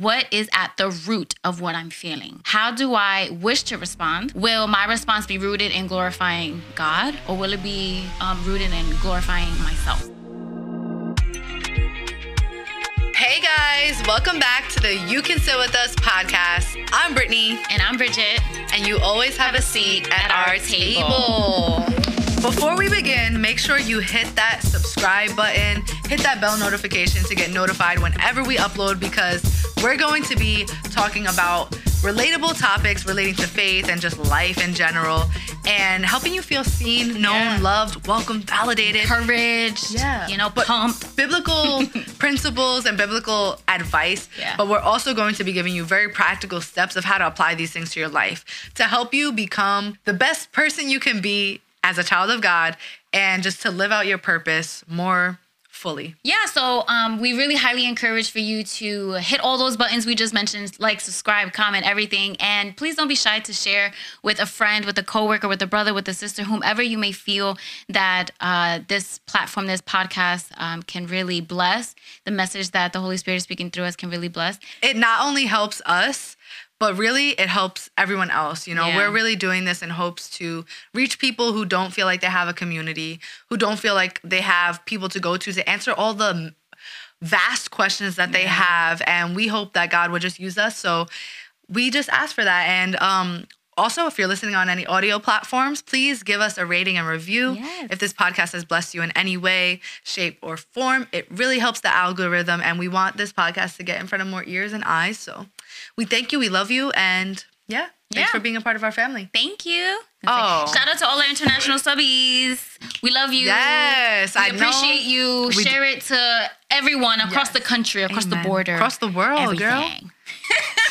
What is at the root of what I'm feeling? How do I wish to respond? Will my response be rooted in glorifying God or will it be um, rooted in glorifying myself? Hey guys, welcome back to the You Can Sit With Us podcast. I'm Brittany. And I'm Bridget. And you always have, have a seat at, at our, our table. table. Before we begin, make sure you hit that subscribe button, hit that bell notification to get notified whenever we upload because we're going to be talking about relatable topics relating to faith and just life in general and helping you feel seen, known, yeah. loved, welcomed, validated, encouraged, yeah. you know, but pumped. Biblical principles and biblical advice. Yeah. But we're also going to be giving you very practical steps of how to apply these things to your life to help you become the best person you can be as a child of God and just to live out your purpose more fully. Yeah, so um, we really highly encourage for you to hit all those buttons we just mentioned, like, subscribe, comment, everything. And please don't be shy to share with a friend, with a coworker, with a brother, with a sister, whomever you may feel that uh, this platform, this podcast um, can really bless. The message that the Holy Spirit is speaking through us can really bless. It not only helps us, but really it helps everyone else you know yeah. we're really doing this in hopes to reach people who don't feel like they have a community who don't feel like they have people to go to to answer all the vast questions that they yeah. have and we hope that god would just use us so we just ask for that and um also, if you're listening on any audio platforms, please give us a rating and review. Yes. If this podcast has blessed you in any way, shape, or form, it really helps the algorithm. And we want this podcast to get in front of more ears and eyes. So we thank you. We love you. And yeah, thanks yeah. for being a part of our family. Thank you. Oh. Shout out to all our international subbies. We love you. Yes, we I appreciate you. We Share d- it to everyone across yes. the country, across Amen. the border, across the world, Everything.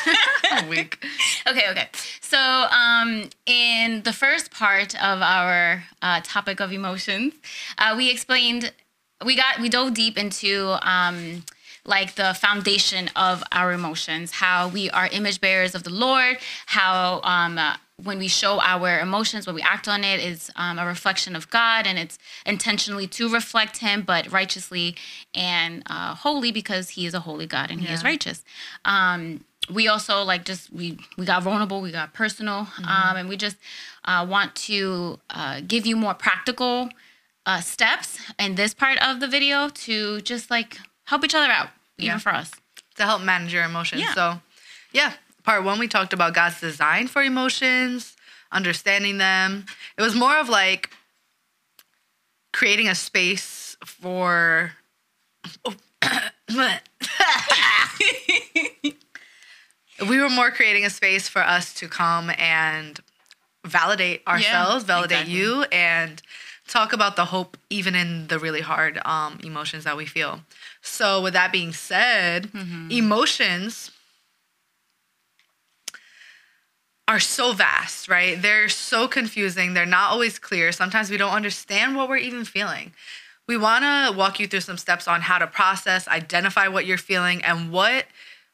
girl. week. Okay, okay. So, um, in the first part of our uh, topic of emotions, uh, we explained, we got, we dove deep into. Um, like the foundation of our emotions, how we are image bearers of the Lord, how um, uh, when we show our emotions, when we act on it, is um, a reflection of God, and it's intentionally to reflect Him, but righteously and uh, holy because He is a holy God and He is righteous. Um, we also like just we we got vulnerable, we got personal, mm-hmm. um, and we just uh, want to uh, give you more practical uh, steps in this part of the video to just like help each other out, even yeah. for us to help manage your emotions. Yeah. So, yeah, part one we talked about God's design for emotions, understanding them. It was more of like creating a space for. We were more creating a space for us to come and validate ourselves, yeah, validate exactly. you, and talk about the hope even in the really hard um, emotions that we feel. So, with that being said, mm-hmm. emotions are so vast, right? They're so confusing. They're not always clear. Sometimes we don't understand what we're even feeling. We want to walk you through some steps on how to process, identify what you're feeling, and what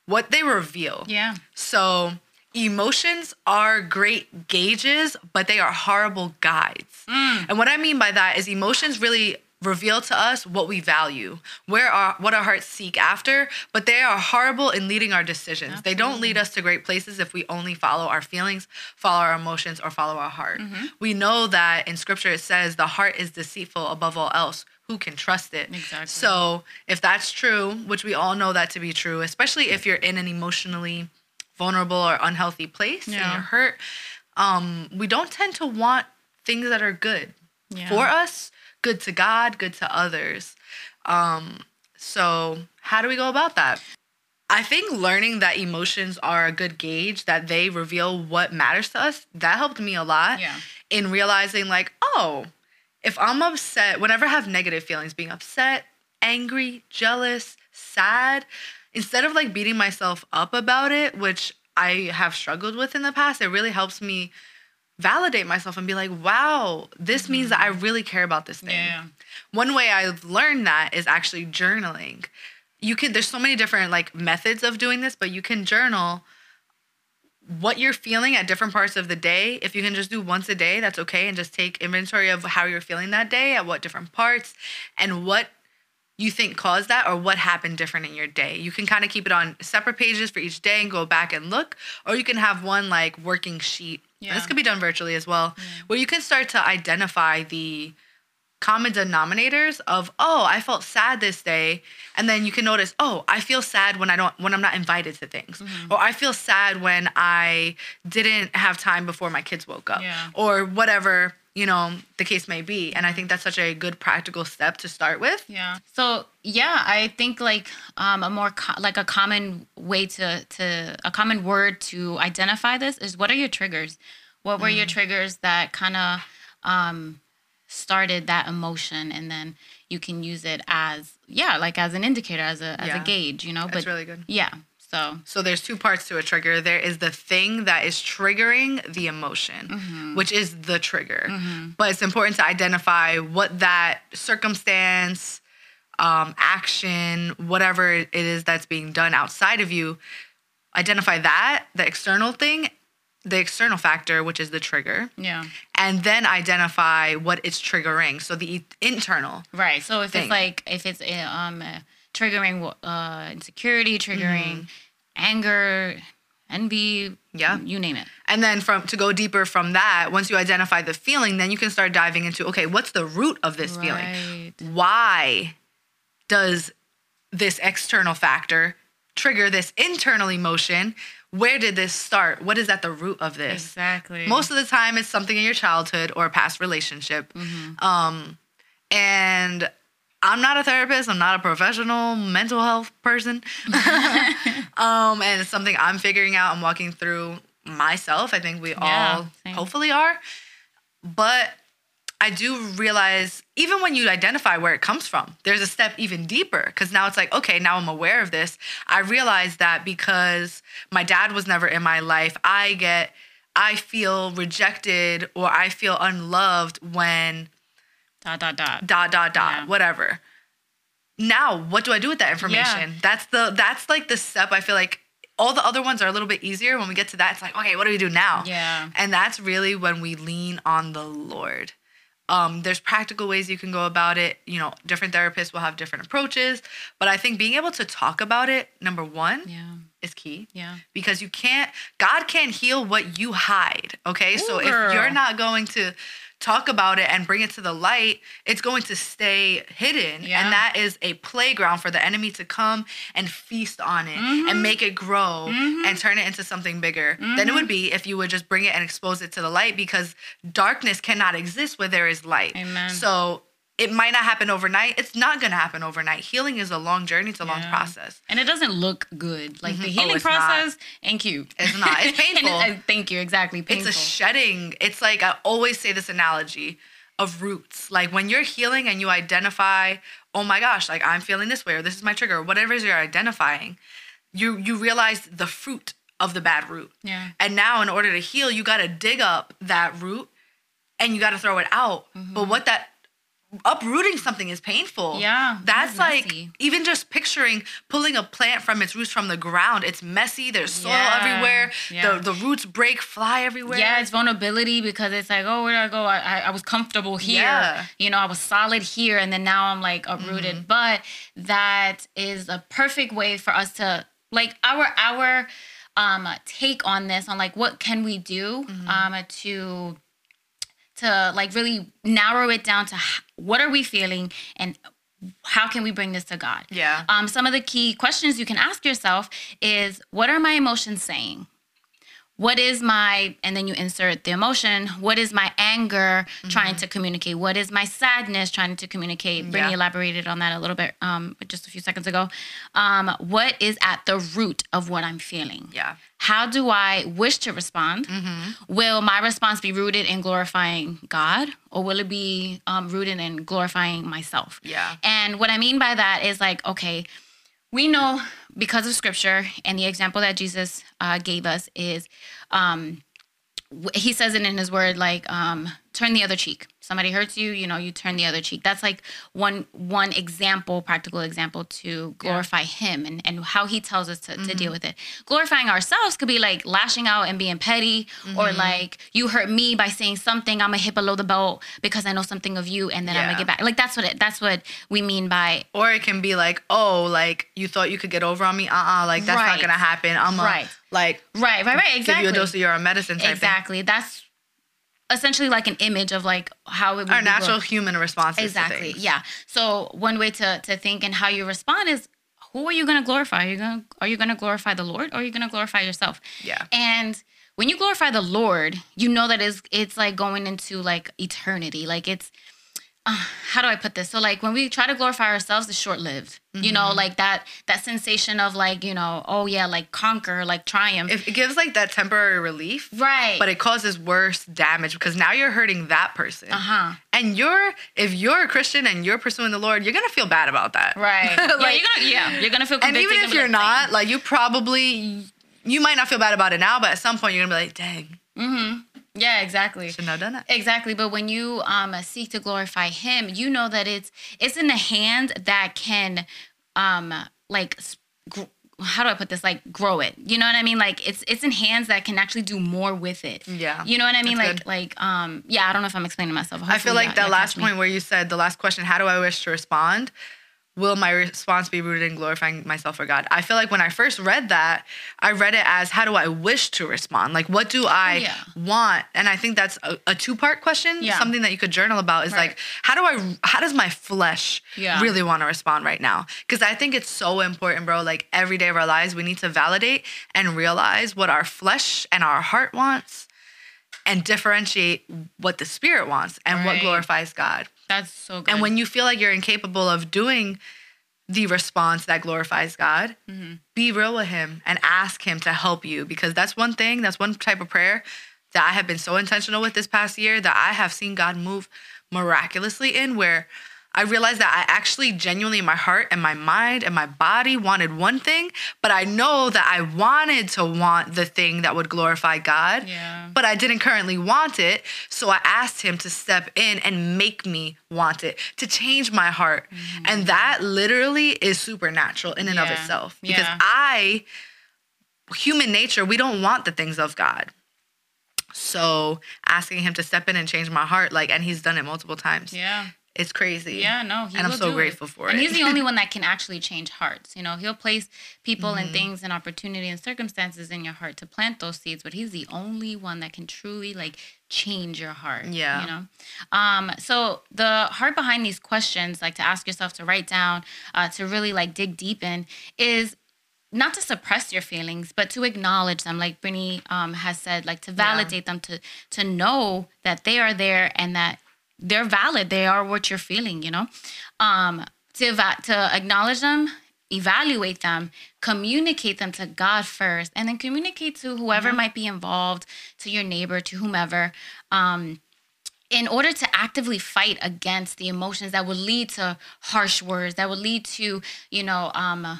what they reveal. Yeah. So emotions are great gauges, but they are horrible guides. Mm. And what I mean by that is emotions really reveal to us what we value, where our what our hearts seek after, but they are horrible in leading our decisions. Absolutely. They don't lead us to great places if we only follow our feelings, follow our emotions, or follow our heart. Mm-hmm. We know that in scripture it says the heart is deceitful above all else who can trust it? Exactly. So if that's true, which we all know that to be true, especially if you're in an emotionally vulnerable or unhealthy place yeah. and you're hurt, um, we don't tend to want things that are good yeah. for us, good to God, good to others. Um, so how do we go about that? I think learning that emotions are a good gauge, that they reveal what matters to us, that helped me a lot yeah. in realizing, like, oh, if I'm upset, whenever I have negative feelings, being upset, angry, jealous, sad, instead of like beating myself up about it, which I have struggled with in the past, it really helps me validate myself and be like, wow, this mm-hmm. means that I really care about this thing. Yeah. One way I've learned that is actually journaling. You can, there's so many different like methods of doing this, but you can journal what you're feeling at different parts of the day. If you can just do once a day, that's okay. And just take inventory of how you're feeling that day at what different parts and what you think caused that or what happened different in your day. You can kind of keep it on separate pages for each day and go back and look, or you can have one like working sheet. Yeah. this could be done virtually as well, yeah. where you can start to identify the common denominators of oh i felt sad this day and then you can notice oh i feel sad when i don't when i'm not invited to things mm-hmm. or i feel sad when i didn't have time before my kids woke up yeah. or whatever you know the case may be. And i think that's such a good practical step to start with. Yeah. So yeah i think like um, a more co- like a common way to to a common word to identify this is what are your triggers? What were mm. your triggers that kind of um started that emotion? And then you can use it as yeah like as an indicator as a as yeah. a gauge you know? But That's really good. yeah so so there's two parts to a trigger there is the thing that is triggering the emotion mm-hmm. which is the trigger mm-hmm. but it's important to identify what that circumstance um, action whatever it is that's being done outside of you identify that the external thing the external factor, which is the trigger. Yeah. And then identify what it's triggering. So the internal. Right. So if thing. it's like if it's uh, um triggering uh insecurity, triggering mm-hmm. anger, envy, yeah, you name it. And then from to go deeper from that, once you identify the feeling, then you can start diving into okay, what's the root of this right. feeling? Why does this external factor trigger this internal emotion where did this start? What is at the root of this? Exactly. Most of the time, it's something in your childhood or a past relationship. Mm-hmm. Um, and I'm not a therapist. I'm not a professional mental health person. um, and it's something I'm figuring out. I'm walking through myself. I think we yeah, all same. hopefully are. But I do realize even when you identify where it comes from, there's a step even deeper because now it's like, okay, now I'm aware of this. I realize that because my dad was never in my life, I get, I feel rejected or I feel unloved when dot, dot, dot, dot, dot, dot, yeah. whatever. Now, what do I do with that information? Yeah. That's the, that's like the step I feel like all the other ones are a little bit easier. When we get to that, it's like, okay, what do we do now? Yeah. And that's really when we lean on the Lord. Um, there's practical ways you can go about it. You know, different therapists will have different approaches, but I think being able to talk about it, number one, yeah. is key. Yeah. Because you can't, God can't heal what you hide. Okay. Ooh, so girl. if you're not going to talk about it and bring it to the light, it's going to stay hidden. Yeah. And that is a playground for the enemy to come and feast on it mm-hmm. and make it grow mm-hmm. and turn it into something bigger mm-hmm. than it would mm-hmm. be if you would just bring it and expose it to the light because darkness cannot exist where there is light. Amen. So it might not happen overnight. It's not going to happen overnight. Healing is a long journey. It's a yeah. long process. And it doesn't look good. Like mm-hmm. the healing oh, process not. ain't cute. It's not. It's painful. uh, thank you. Exactly. Painful. It's a shedding. It's like I always say this analogy of roots. Like when you're healing and you identify, oh my gosh, like I'm feeling this way or this is my trigger, or whatever it is you're identifying, you you realize the fruit of the bad root. Yeah. And now in order to heal, you got to dig up that root and you got to throw it out. Mm-hmm. But what that uprooting something is painful. Yeah. That's like even just picturing pulling a plant from its roots from the ground. It's messy. There's soil yeah. everywhere. Yeah. The the roots break, fly everywhere. Yeah, it's vulnerability because it's like, oh, where did I go? I, I was comfortable here. Yeah. You know, I was solid here, and then now I'm like uprooted. Mm-hmm. But that is a perfect way for us to like our our um take on this on like what can we do mm-hmm. um to to like really narrow it down to what are we feeling and how can we bring this to God? Yeah. Um, some of the key questions you can ask yourself is what are my emotions saying? What is my and then you insert the emotion what is my anger mm-hmm. trying to communicate? What is my sadness trying to communicate? Brittany elaborated on that a little bit um, just a few seconds ago. Um, what is at the root of what i'm feeling? Yeah. How do i wish to respond? Mm-hmm. will my response be rooted in glorifying god or will it be um, rooted in glorifying myself? Yeah. And what i mean by that is like okay we know because of scripture and the example that Jesus uh, gave us is um, he says it in his word like um, turn the other cheek. Somebody hurts you, you know, you turn the other cheek. That's like one one example, practical example to glorify yeah. him and, and how he tells us to, mm-hmm. to deal mm-hmm. with it. Glorifying ourselves could be like lashing out and being petty, mm-hmm. or like you hurt me by saying something, I'm gonna hit below the belt because I know something of you and then yeah. I'm gonna get back. Like that's what it that's what we mean by Or it can be like, oh, like you thought you could get over on me. Uh-uh, like that's right. not gonna happen. I'm right. A, like right, right, right, exactly. Give you a dose of your medicine. exactly. Thing. That's essentially like an image of like how it would our natural human response exactly yeah. So one way to to think and how you respond is who are you going to glorify? Are you going are you going to glorify the lord or are you going to glorify yourself? Yeah. And when you glorify the lord you know that is it's like going into like eternity. Like it's uh, how do I put this? So like when we try to glorify ourselves, it's short lived. Mm-hmm. You know, mm-hmm. like that that sensation of like you know, oh yeah, like conquer, like triumph. It, it gives like that temporary relief, right? But it causes worse damage because now you're hurting that person. Uh huh. And you're if you're a Christian and you're pursuing the Lord, you're gonna feel bad about that, right? like, yeah, you're gonna yeah, you're gonna feel. And even if you're not, like you probably you might not feel bad about it now, but at some point you're gonna be like, dang. Mm-hmm. Yeah, exactly. Should not done it. Exactly, but when you um seek to glorify Him, you know that it's it's in the hand that can um like. how do I put this? Like grow it. You know what I mean? Like it's it's in hands that can actually do more with it. Yeah. You know what I mean? Like good. like um yeah. I don't know if I'm explaining myself. Hopefully, I feel like that last point where you said the last question, how do I wish to respond? Will my response be rooted in glorifying myself or God? I feel like when I first read that, I read it as how do I wish to respond? Like what do I oh, yeah. want? And I think that's a, a two-part question, yeah. something that you could journal about is right. like how do I how does my flesh yeah. really want to respond right now? Cuz I think it's so important, bro, like every day of our lives we need to validate and realize what our flesh and our heart wants and differentiate what the spirit wants and right. what glorifies God. That's so good. And when you feel like you're incapable of doing the response that glorifies God, mm-hmm. be real with Him and ask Him to help you because that's one thing, that's one type of prayer that I have been so intentional with this past year that I have seen God move miraculously in where I realized that I actually genuinely in my heart and my mind and my body wanted one thing, but I know that I wanted to want the thing that would glorify God, yeah. but I didn't currently want it. So I asked him to step in and make me want it, to change my heart. Mm-hmm. And that literally is supernatural in and yeah. of itself because yeah. I, human nature, we don't want the things of God. So asking him to step in and change my heart, like, and he's done it multiple times. Yeah. It's crazy. Yeah, no, and I'm so grateful it. for and it. And he's the only one that can actually change hearts. You know, he'll place people mm-hmm. and things and opportunity and circumstances in your heart to plant those seeds, but he's the only one that can truly like change your heart. Yeah. You know? Um, so the heart behind these questions, like to ask yourself to write down, uh, to really like dig deep in, is not to suppress your feelings, but to acknowledge them, like Brittany um, has said, like to validate yeah. them, to to know that they are there and that they're valid. They are what you're feeling, you know? Um, to, eva- to acknowledge them, evaluate them, communicate them to God first, and then communicate to whoever mm-hmm. might be involved, to your neighbor, to whomever. Um, in order to actively fight against the emotions that would lead to harsh words, that would lead to, you know, um,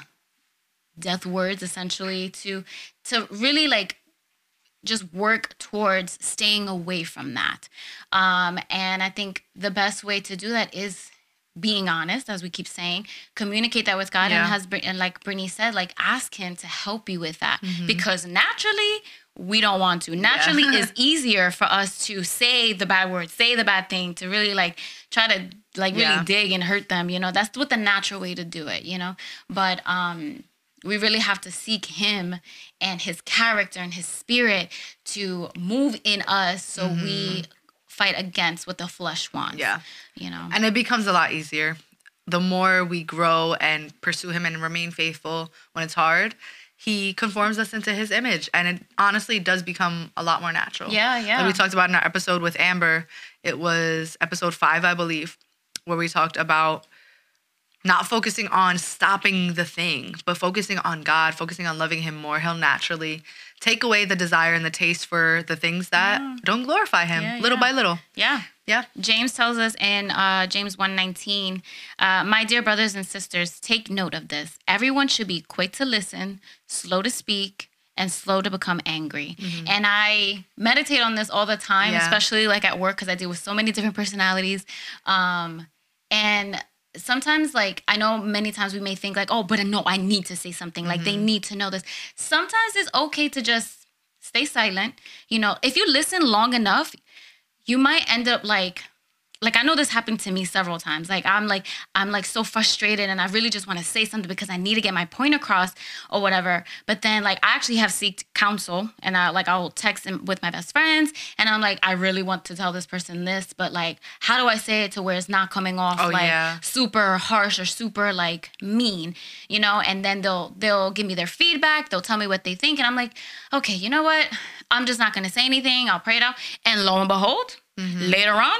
death words, essentially, to to really like just work towards staying away from that. Um, and I think the best way to do that is being honest, as we keep saying, communicate that with God, yeah. and has and like Brittany said, like ask Him to help you with that, mm-hmm. because naturally we don't want to. Naturally, yeah. it's easier for us to say the bad word, say the bad thing, to really like try to like really yeah. dig and hurt them. You know, that's what the natural way to do it. You know, but um we really have to seek him and his character and his spirit to move in us so mm-hmm. we fight against what the flesh wants. Yeah. You know. And it becomes a lot easier. The more we grow and pursue him and remain faithful when it's hard, he conforms us into his image and it honestly does become a lot more natural. Yeah, yeah. Like we talked about in our episode with Amber, it was episode 5 I believe, where we talked about not focusing on stopping the thing, but focusing on God, focusing on loving Him more, He'll naturally take away the desire and the taste for the things that yeah. don't glorify Him yeah, little yeah. by little. Yeah. Yeah. James tells us in uh, James 1:19, uh, "My dear brothers and sisters, take note of this. Everyone should be quick to listen, slow to speak, and slow to become angry. Mm-hmm. And I meditate on this all the time, especially like at work because I deal with so many different personalities. Um, and sometimes like I know many times we may think like, oh, but no, I need to say something. Mm-hmm. Like they mm-hmm. need to know this. Sometimes it's okay to just stay silent. You know, if you listen long enough, you might end up like like I know this happened to me several times. Like I'm like I'm like so frustrated and I really just want to say something because I need to get my point across or whatever. But then like I actually have seeked counsel and I like I'll text with my best friends and I'm like I really want to tell this person this, but like how do I say it to where it's not coming off oh, like yeah. super harsh or super like mean, you know? And then they'll they'll give me their feedback, they'll tell me what they think and I'm like, "Okay, you know what? I'm just not going to say anything. I'll pray it out." And lo and behold, mm-hmm. later on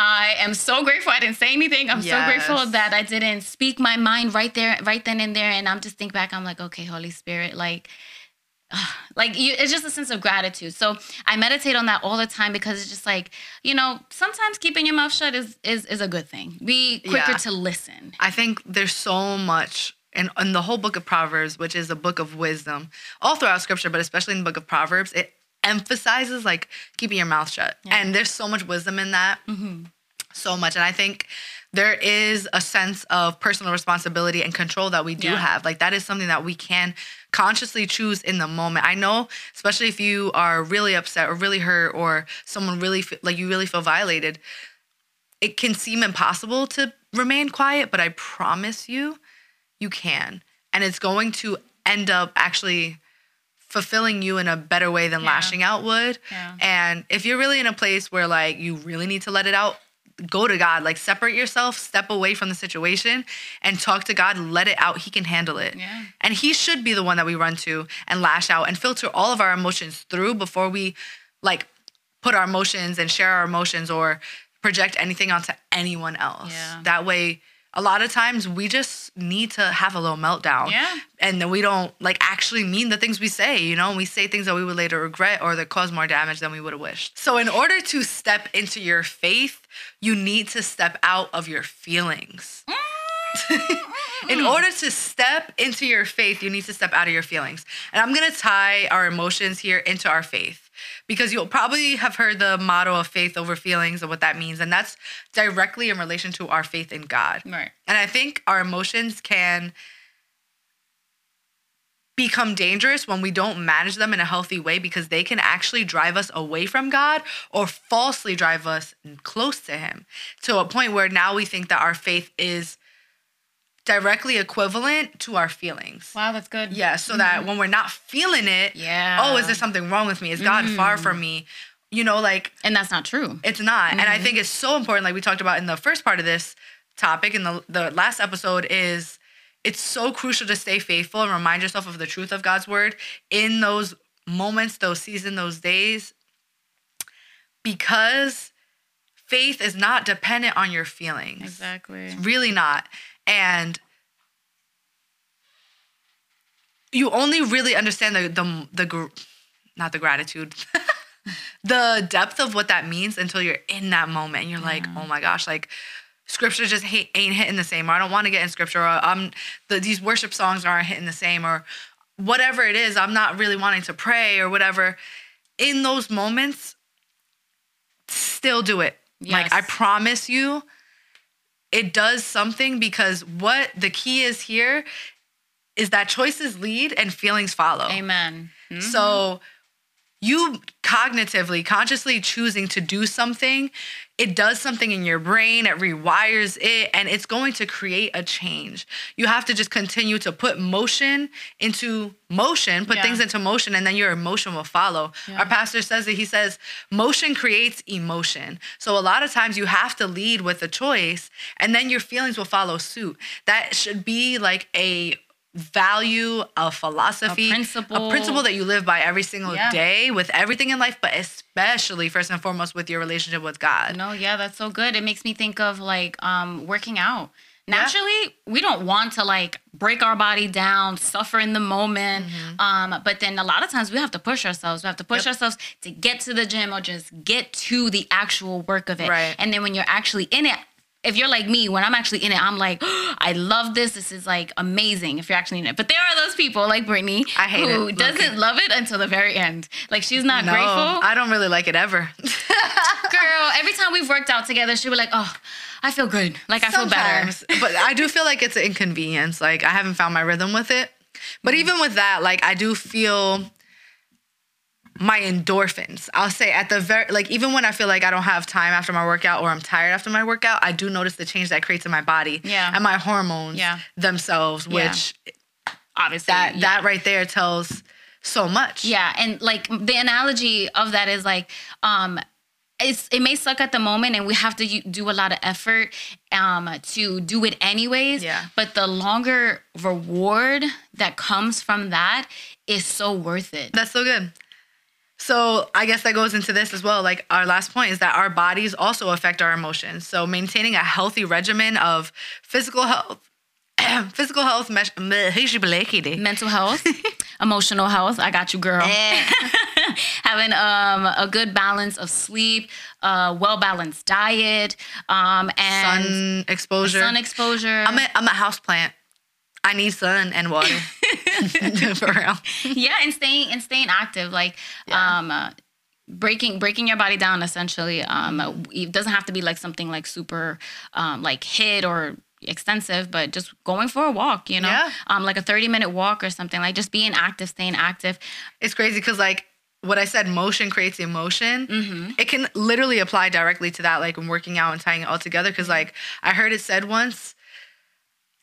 I am so grateful I didn't say anything. I'm yes. so grateful that I didn't speak my mind right there, right then and there. And I'm just think back, I'm like, okay, Holy Spirit, like, like you, it's just a sense of gratitude. So I meditate on that all the time because it's just like, you know, sometimes keeping your mouth shut is is, is a good thing. Be quicker yeah. to listen. I think there's so much in, in the whole book of Proverbs, which is a book of wisdom, all throughout scripture, but especially in the book of Proverbs, it emphasizes like keeping your mouth shut. Yeah. And there's so much wisdom in that. Mm-hmm. So much. And I think there is a sense of personal responsibility and control that we do yeah. have. Like that is something that we can consciously choose in the moment. I know, especially if you are really upset or really hurt or someone really feel, like you really feel violated, it can seem impossible to remain quiet, but I promise you, you can. And it's going to end up actually fulfilling you in a better way than yeah. lashing out would. Yeah. And if you're really in a place where like you really need to let it out, go to God. Like separate yourself, step away from the situation and talk to God, let it out. He can handle it. Yeah. And he should be the one that we run to and lash out and filter all of our emotions through before we like put our emotions and share our emotions or project anything onto anyone else. Yeah. That way a lot of times we just need to have a little meltdown. Yeah. And then we don't like actually mean the things we say, you know, we say things that we would later regret or that cause more damage than we would have wished. So, in order to step into your faith, you need to step out of your feelings. in order to step into your faith, you need to step out of your feelings. And I'm going to tie our emotions here into our faith because you'll probably have heard the motto of faith over feelings and what that means. And that's directly in relation to our faith in God. Right. And I think our emotions can become dangerous when we don't manage them in a healthy way because they can actually drive us away from God or falsely drive us close to Him to a point where now we think that our faith is directly equivalent to our feelings. Wow, that's good. Yeah, so mm-hmm. that when we're not feeling it, yeah. Oh, is there something wrong with me? Is God mm. far from me? You know, like And that's not true. It's not. Mm-hmm. And I mm-hmm. think it's so important like we talked about in the first part of this topic in the the last episode is it's so crucial to stay faithful and remind yourself of the truth of God's word in those moments, those seasons, those days because faith is not dependent on your feelings. Exactly. It's really not. And you only really understand the the the not the gratitude the depth of what that means until you're in that moment. And you're like oh my gosh like scripture just hate, ain't hitting the same or i don't want to get in scripture or um the, these worship songs aren't hitting the same or whatever it is i'm not really wanting to pray or whatever. In those moments still do it yes. like i promise you it does something because what the key is here is that choices lead and feelings follow. Amen. Mm-hmm. So you cognitively, consciously choosing to do something, it does something in your brain, it rewires it, and it's going to create a change. You have to just continue to put motion into motion, put yeah. things into motion, and then your emotion will follow. Yeah. Our pastor says it, he says, motion creates emotion. So a lot of times you have to lead with a choice, and then your feelings will follow suit. That should be like a value, a philosophy, a principle, a principle that you live by every single yeah. day with everything in life, but especially first and foremost with your relationship with God. No, yeah, that's so good. It makes me think of like um, working out. Naturally, yeah. we don't want to like break our body down, suffer in the moment. Mm-hmm. Um, but then a lot of times we have to push ourselves. We have to push yep. ourselves to get to the gym or just get to the actual work of it. Right. And then when you're actually in it, if you're like me, when I'm actually in it, I'm like, oh, I love this. This is like amazing if you're actually in it. But there are those people like Brittany who it. doesn't love it until the very end. Like she's not No, grateful. I don't really like it ever. Girl, every time we've worked out together, she'll be like, oh, I feel good. Like I feel better. But I do feel like it's an inconvenience. Like I haven't found my rhythm with it. But Mm-hmm. even with that, like I do feel my endorphins. I'll say at the very like even when I feel like I don't have time after my workout or I'm tired after my workout, I do notice the change that creates in my body Yeah. and my hormones Yeah. themselves, Yeah. which Obviously. that yeah. that right there tells so much. Yeah, and like the analogy of that is like um it's it may suck at the moment and we have to do a lot of effort um to do it anyways Yeah. but the longer reward that comes from that is so worth it That's so good. So I guess that goes into this as well. Like our last point is that our bodies also affect our emotions. So maintaining a healthy regimen of physical health, physical health, mental health emotional health i got you girl having um a good balance of sleep uh well balanced diet um and sun exposure. sun exposure I'm a, I'm a house plant. I need sun and water. For real. yeah and staying and staying active like Yeah. um uh, breaking breaking your body down essentially um it doesn't have to be like something like super um like HIIT or extensive but just going for a walk you know Yeah. um like a 30 minute walk or something like just being active staying active It's crazy because like what I said, motion creates emotion. Mm-hmm. It can literally apply directly to that, like when working out and tying it all together. Because like I heard it said once,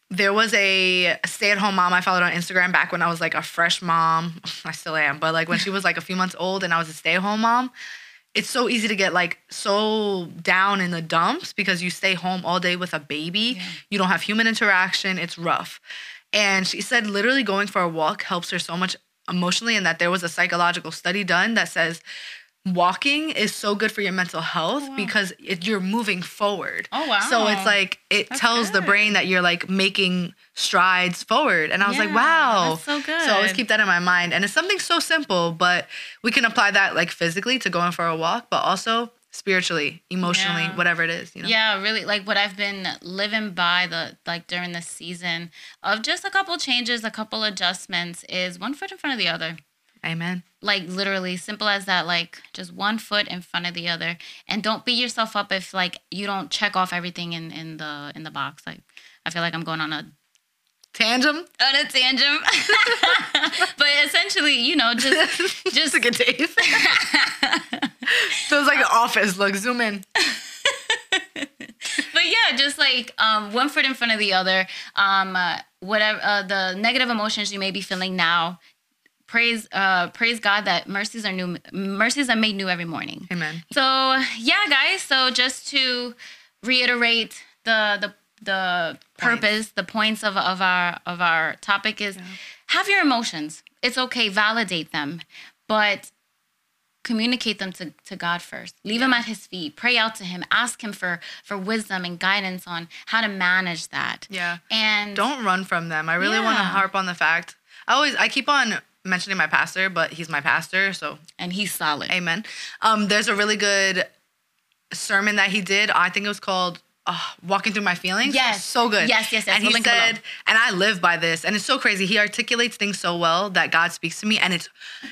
there was a stay-at-home mom I followed on Instagram back when I was like a fresh mom. I still am, but like when she was like a few months old and I was a stay-at-home mom. It's so easy to get like so down in the dumps because you stay home all day with a baby. You don't have human interaction. It's rough. And she said literally going for a walk helps her so much emotionally, and that there was a psychological study done that says walking is so good for your mental health oh, because it, you're moving forward. Oh, wow. So it's like it That's tells the brain that you're like making strides forward. And I was like, wow. that's so So I always keep that in my mind. And it's something so simple, but we can apply that like physically to going for a walk, but also spiritually, emotionally, Yeah. whatever it is, you know? Yeah, really like what I've been living by the like during the season of just a couple changes, a couple adjustments is one foot in front of the other. Amen. Like literally simple as that, like just one foot in front of the other. And don't beat yourself up if like you don't check off everything in, in the in the box. Like I feel like I'm going on a Tandem? on a tangent. but essentially, you know, just just a good taste. Feels like an office. Look, zoom in. but yeah, just like um, one foot in front of the other. Um, uh, whatever uh, the negative emotions you may be feeling now, praise uh, praise God that mercies are new. Mercies are made new every morning. Amen. So yeah, guys. So just to reiterate the the the purpose, the points of, of our of our topic is have your emotions. It's okay, validate them, but communicate them to, to God first. Leave them at his feet. Pray out to him. Ask him for for wisdom and guidance on how to manage that. Yeah. And Don't run from them. I really want to harp on the fact. I always I keep on mentioning my pastor, but he's my pastor, so and he's solid. amen. Um, there's a really good sermon that he did. I think it was called uh, "Walking Through My Feelings." Yes. so good. Yes, yes, yes. And We'll he below. said, and I live by this, and it's so crazy. He articulates things so well that God speaks to me, and it's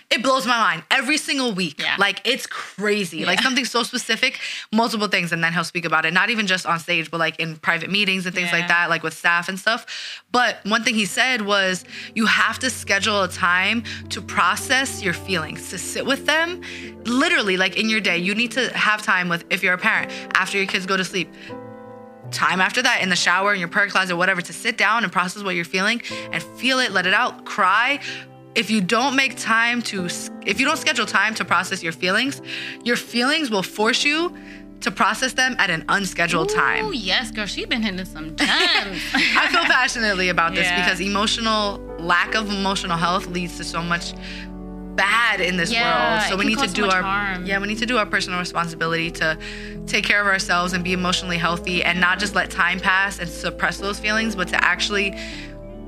it blows my mind every single week. Yeah. Like it's crazy. Like something so specific, multiple things, and then he'll speak about it. Not even just on stage, but like in private meetings and things Yeah. like that, like with staff and stuff. But one thing he said was, you have to schedule a time to process your feelings, to sit with them. Literally, like in your day, you need to have time with, if you're a parent, after your kids go to sleep, time after that in the shower in your prayer closet whatever to sit down and process what you're feeling and feel it let it out cry if you don't make time to if you don't schedule time to process your feelings your feelings will force you to process them at an unscheduled time Oh yes, girl, she's been hitting some gems. I feel passionately about this Yeah. because emotional lack of emotional health leads to so much bad in this Yeah, world. So we need to cause so do our harm. yeah, we need to do our personal responsibility to take care of ourselves and be emotionally healthy and not just let time pass and suppress those feelings, but to actually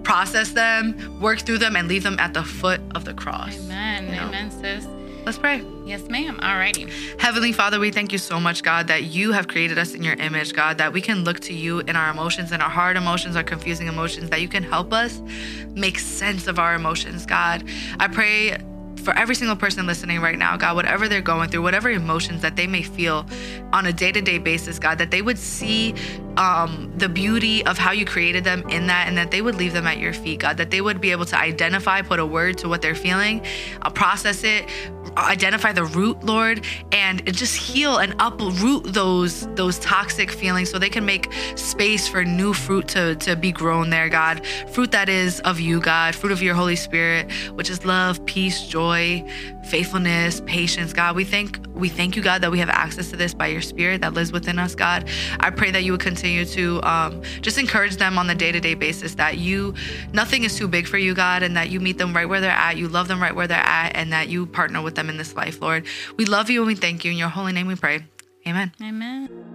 process them, work through them and leave them at the foot of the cross. Amen. You know? Amen, sis. Let's pray. Yes, ma'am. Alrighty. Heavenly Father, we thank you so much, God, that you have created us in your image, God, that we can look to you in our emotions and our hard emotions, our confusing emotions, that you can help us make sense of our emotions, God. I pray for every single person listening right now, God, whatever they're going through, whatever emotions that they may feel on a day to day basis, God, that they would see um, the beauty of how you created them in that and that they would leave them at your feet, God, that they would be able to identify, put a word to what they're feeling, uh, process it, identify the root, Lord, and just heal and uproot those those toxic feelings so they can make space for new fruit to, to be grown there, God. Fruit that is of you, God, fruit of your Holy Spirit, which is love, peace, joy, faithfulness, patience, God. We thank we thank you, God, that we have access to this by your spirit that lives within us, God. I pray that you would continue to um, just encourage them on the day-to-day basis that you nothing is too big for you, God, and that you meet them right where they're at, you love them right where they're at, and that you partner with them in this life, Lord. We love you and we thank you. In your holy name we pray. Amen. Amen.